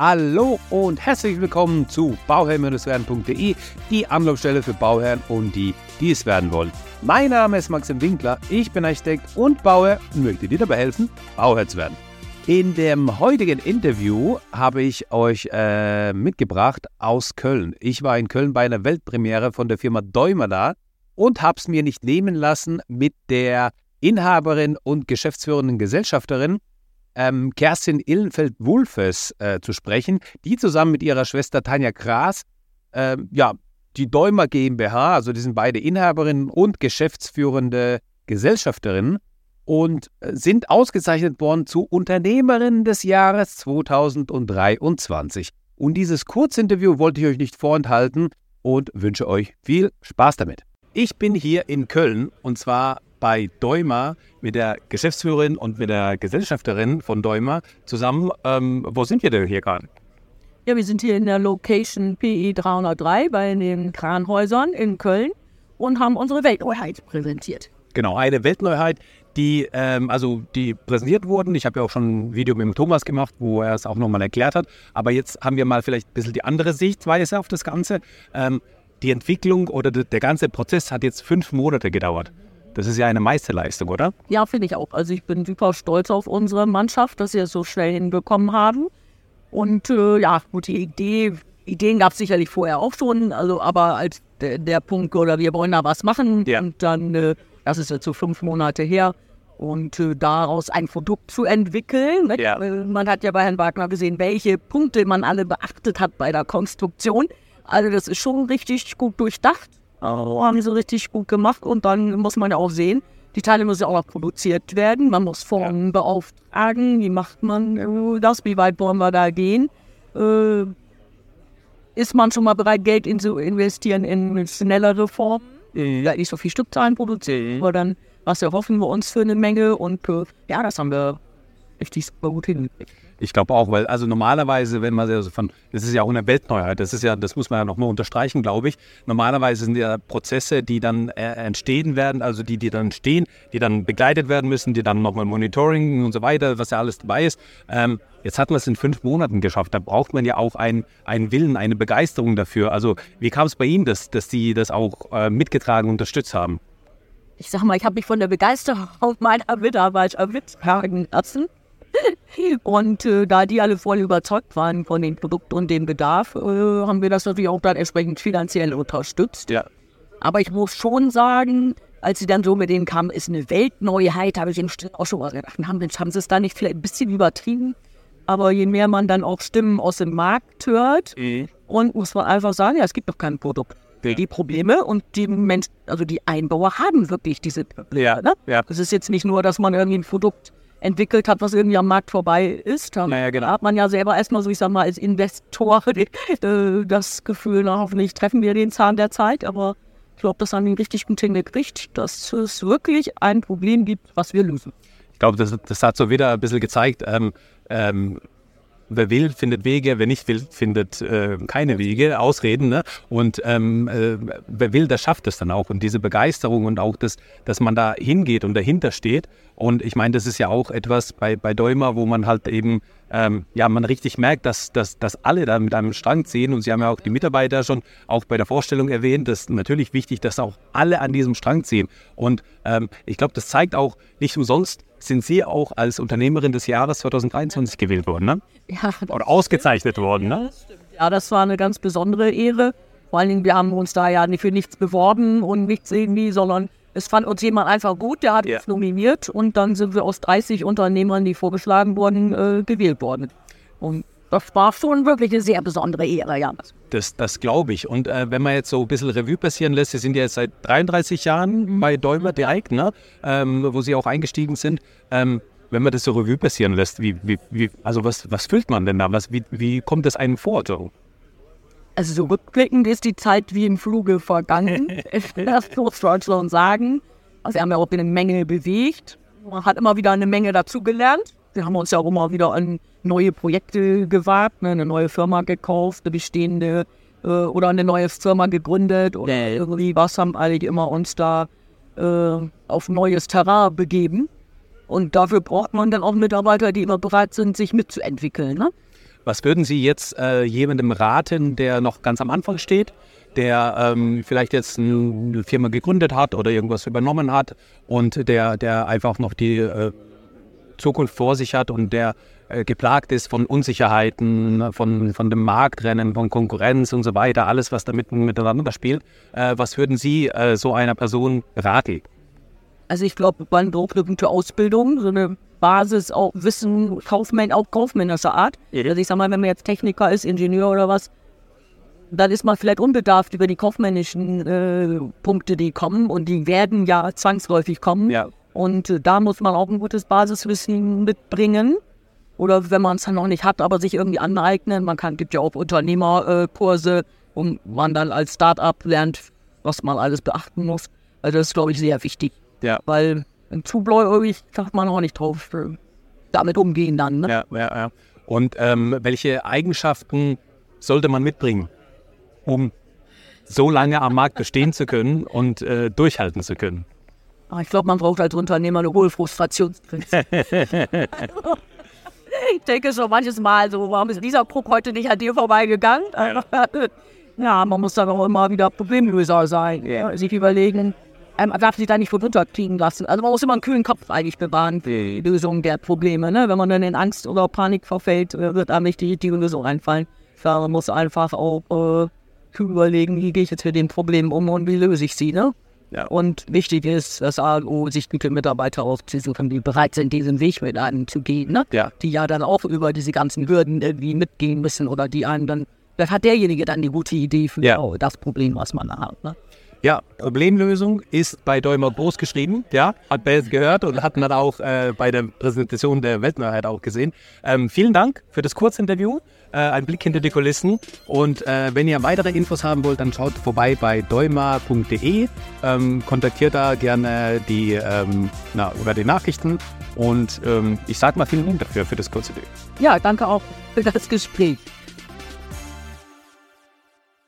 Hallo und herzlich willkommen zu bauherr-werden.de, die Anlaufstelle für Bauherren und die, die es werden wollen. Mein Name ist Maxim Winkler, ich bin Architekt und Bauherr und möchte dir dabei helfen, Bauherr zu werden. In dem heutigen Interview habe ich euch äh, mitgebracht aus Köln. Ich war in Köln bei einer Weltpremiere von der Firma Däumer da und habe es mir nicht nehmen lassen, mit der Inhaberin und geschäftsführenden Gesellschafterin ähm, Kerstin Illenfeld-Wulfes äh, zu sprechen, die zusammen mit ihrer Schwester Tanja Gras, äh, ja, die Däumer GmbH, also die sind beide Inhaberinnen und geschäftsführende Gesellschafterinnen und äh, sind ausgezeichnet worden zu Unternehmerinnen des Jahres 2023. Und dieses Kurzinterview wollte ich euch nicht vorenthalten und wünsche euch viel Spaß damit. Ich bin hier in Köln und zwar bei Däumer mit der Geschäftsführerin und mit der Gesellschafterin von Däumer zusammen. Ähm, wo sind wir denn hier gerade? Ja, wir sind hier in der Location PE 303 bei den Kranhäusern in Köln und haben unsere Weltneuheit präsentiert. Genau, eine Weltneuheit, die, ähm, also die präsentiert wurden. Ich habe ja auch schon ein Video mit dem Thomas gemacht, wo er es auch nochmal erklärt hat. Aber jetzt haben wir mal vielleicht ein bisschen die andere Sichtweise auf das Ganze. Ähm, die Entwicklung oder der ganze Prozess hat jetzt fünf Monate gedauert. Das ist ja eine Meisterleistung, oder? Ja, finde ich auch. Also ich bin super stolz auf unsere Mannschaft, dass sie es so schnell hinbekommen haben. Und äh, ja, gut, die Idee, Ideen gab es sicherlich vorher auch schon, also aber als der, der, Punkt, oder wir wollen da was machen ja. und dann, äh, das ist jetzt so fünf Monate her, und äh, daraus ein Produkt zu entwickeln. Ne? Ja. Äh, man hat ja bei Herrn Wagner gesehen, welche Punkte man alle beachtet hat bei der Konstruktion. Also das ist schon richtig gut durchdacht. Oh, haben sie richtig gut gemacht und dann muss man ja auch sehen, die Teile müssen ja auch noch produziert werden. Man muss Formen ja. beauftragen. Wie macht man äh, das? Wie weit wollen wir da gehen? Äh, ist man schon mal bereit, Geld in zu investieren in schnellere Formen? Mhm. Ja, nicht so viel Stückzahlen produzieren, mhm. aber dann, was erhoffen wir uns für eine Menge? Und äh, ja, das haben wir richtig super gut hingekriegt. Ich glaube auch, weil also normalerweise, wenn man also von, das ist ja auch eine Weltneuheit, das ist ja, das muss man ja nochmal unterstreichen, glaube ich. Normalerweise sind ja Prozesse, die dann äh, entstehen werden, also die, die dann stehen, die dann begleitet werden müssen, die dann nochmal Monitoring und so weiter, was ja alles dabei ist. Ähm, jetzt hat man es in fünf Monaten geschafft. Da braucht man ja auch einen, einen Willen, eine Begeisterung dafür. Also wie kam es bei Ihnen, dass, dass Sie das auch äh, mitgetragen, unterstützt haben? Ich sag mal, ich habe mich von der Begeisterung meiner Mitarbeiter mittragen lassen. Und äh, da die alle voll überzeugt waren von dem Produkt und dem Bedarf, äh, haben wir das natürlich auch dann entsprechend finanziell unterstützt. Ja. Aber ich muss schon sagen, als sie dann so mit denen kamen, ist eine Weltneuheit, habe ich im Stillen auch schon mal gedacht, haben, haben sie es da nicht vielleicht ein bisschen übertrieben? Aber je mehr man dann auch Stimmen aus dem Markt hört, mhm. und muss man einfach sagen, ja, es gibt doch kein Produkt. Die Probleme und die Menschen, also die Einbauer haben wirklich diese Probleme. Ja, ne? ja. Das ist jetzt nicht nur, dass man irgendwie ein Produkt entwickelt hat, was irgendwie am Markt vorbei ist. Da naja, genau. hat man ja selber erstmal so, ich sag mal, als Investor äh, das Gefühl, na, hoffentlich treffen wir den Zahn der Zeit, aber ich glaube, das haben wir richtig gut hingekriegt, dass es wirklich ein Problem gibt, was wir lösen. Ich glaube, das, das hat so wieder ein bisschen gezeigt, ähm, ähm, wer will, findet Wege, wer nicht will, findet äh, keine Wege, Ausreden. Ne? Und ähm, äh, wer will, der schafft es dann auch. Und diese Begeisterung und auch das, dass man da hingeht und dahinter steht. Und ich meine, das ist ja auch etwas bei, bei Däumer, wo man halt eben ähm, ja, man richtig merkt, dass, dass, dass alle da mit einem Strang ziehen. Und Sie haben ja auch die Mitarbeiter schon auch bei der Vorstellung erwähnt, dass natürlich wichtig, dass auch alle an diesem Strang ziehen. Und ähm, ich glaube, das zeigt auch nicht umsonst, sind Sie auch als Unternehmerin des Jahres 2023 gewählt worden, ne? Ja. Oder ausgezeichnet worden, ne? das stimmt. Ja, das war eine ganz besondere Ehre. Vor allen Dingen, wir haben uns da ja nicht für nichts beworben und nichts irgendwie, sondern es fand uns jemand einfach gut, der hat ja. uns nominiert und dann sind wir aus 30 Unternehmern, die vorgeschlagen wurden, äh, gewählt worden. Und das war schon wirklich eine sehr besondere Ehre, ja. Das, das glaube ich. Und äh, wenn man jetzt so ein bisschen Revue passieren lässt, Sie sind ja jetzt seit 33 Jahren mhm. bei Däumer direkt, ne? Ähm, wo Sie auch eingestiegen sind. Ähm, wenn man das so Revue passieren lässt, wie, wie, wie, also was, was füllt man denn da? Was, wie, wie kommt das einem vor? So? Also so rückblickend ist die Zeit wie im Fluge vergangen. das muss man schon sagen. Also wir haben ja auch eine Menge bewegt. Man hat immer wieder eine Menge dazugelernt. Wir haben uns ja auch immer wieder an neue Projekte gewagt, ne? eine neue Firma gekauft, eine bestehende äh, oder eine neue Firma gegründet oder irgendwie was haben alle immer uns da äh, auf neues Terrain begeben. Und dafür braucht man dann auch Mitarbeiter, die immer bereit sind, sich mitzuentwickeln. Ne? Was würden Sie jetzt äh, jemandem raten, der noch ganz am Anfang steht, der ähm, vielleicht jetzt eine Firma gegründet hat oder irgendwas übernommen hat und der, der einfach noch die äh, Zukunft vor sich hat und der äh, geplagt ist von Unsicherheiten, von, von dem Marktrennen, von Konkurrenz und so weiter, alles, was damit miteinander spielt. Äh, was würden Sie äh, so einer Person raten? Also ich glaube, man braucht eine gute Ausbildung, so eine Basis, auch Wissen, Kaufmann, auch kaufmännischer Art. Also ich sag mal, wenn man jetzt Techniker ist, Ingenieur oder was, dann ist man vielleicht unbedarft über die kaufmännischen äh, Punkte, die kommen und die werden ja zwangsläufig kommen. Ja. Und äh, da muss man auch ein gutes Basiswissen mitbringen. Oder wenn man es dann noch nicht hat, aber sich irgendwie aneignen. Man kann, gibt ja auch Unternehmerkurse, äh, wo man dann als Start-up lernt, was man alles beachten muss. Also das ist, glaube ich, sehr wichtig. Ja. Weil zu bläurig darf man auch nicht drauf äh, damit umgehen dann. Ne? Ja, ja, ja. Und ähm, welche Eigenschaften sollte man mitbringen, um so lange am Markt bestehen zu können und äh, durchhalten zu können? Aber ich glaube, man braucht als Unternehmer eine hohe Frustrationsgrenze. ich denke schon manches Mal so, warum ist dieser Krug heute nicht an dir vorbeigegangen? Ja, ja man muss dann auch immer wieder Problemlöser sein. Ja. Sich überlegen, ähm, darf sich da nicht von runterkriegen lassen. Also man muss immer einen kühlen Kopf eigentlich bewahren für die Lösung der Probleme. Ne? Wenn man dann in Angst oder Panik verfällt, äh, wird einem nicht die richtige Lösung einfallen. Ja, man muss einfach auch äh, überlegen, wie gehe ich jetzt mit den Problemen um und wie löse ich sie. Ne? Ja. Und wichtig ist, dass ALO sich gute Mitarbeiter auszusuchen, die bereit sind, diesen Weg mit einem zu gehen. Ne? Ja. Die ja dann auch über diese ganzen Hürden irgendwie mitgehen müssen oder die einen dann, vielleicht hat derjenige dann die gute Idee für Ja. oh, das Problem, was man da hat. Ne? Ja, Problemlösung ist bei Däumer groß geschrieben, ja, hat Bells gehört und hatten dann auch äh, bei der Präsentation der Weltneuheit auch gesehen. Ähm, vielen Dank für das Kurzinterview, äh, ein Blick hinter die Kulissen und äh, wenn ihr weitere Infos haben wollt, dann schaut vorbei bei däumer.de, ähm, kontaktiert da gerne die, ähm, na, über die Nachrichten und ähm, ich sage mal vielen Dank dafür, für das kurze Interview. Ja, danke auch für das Gespräch.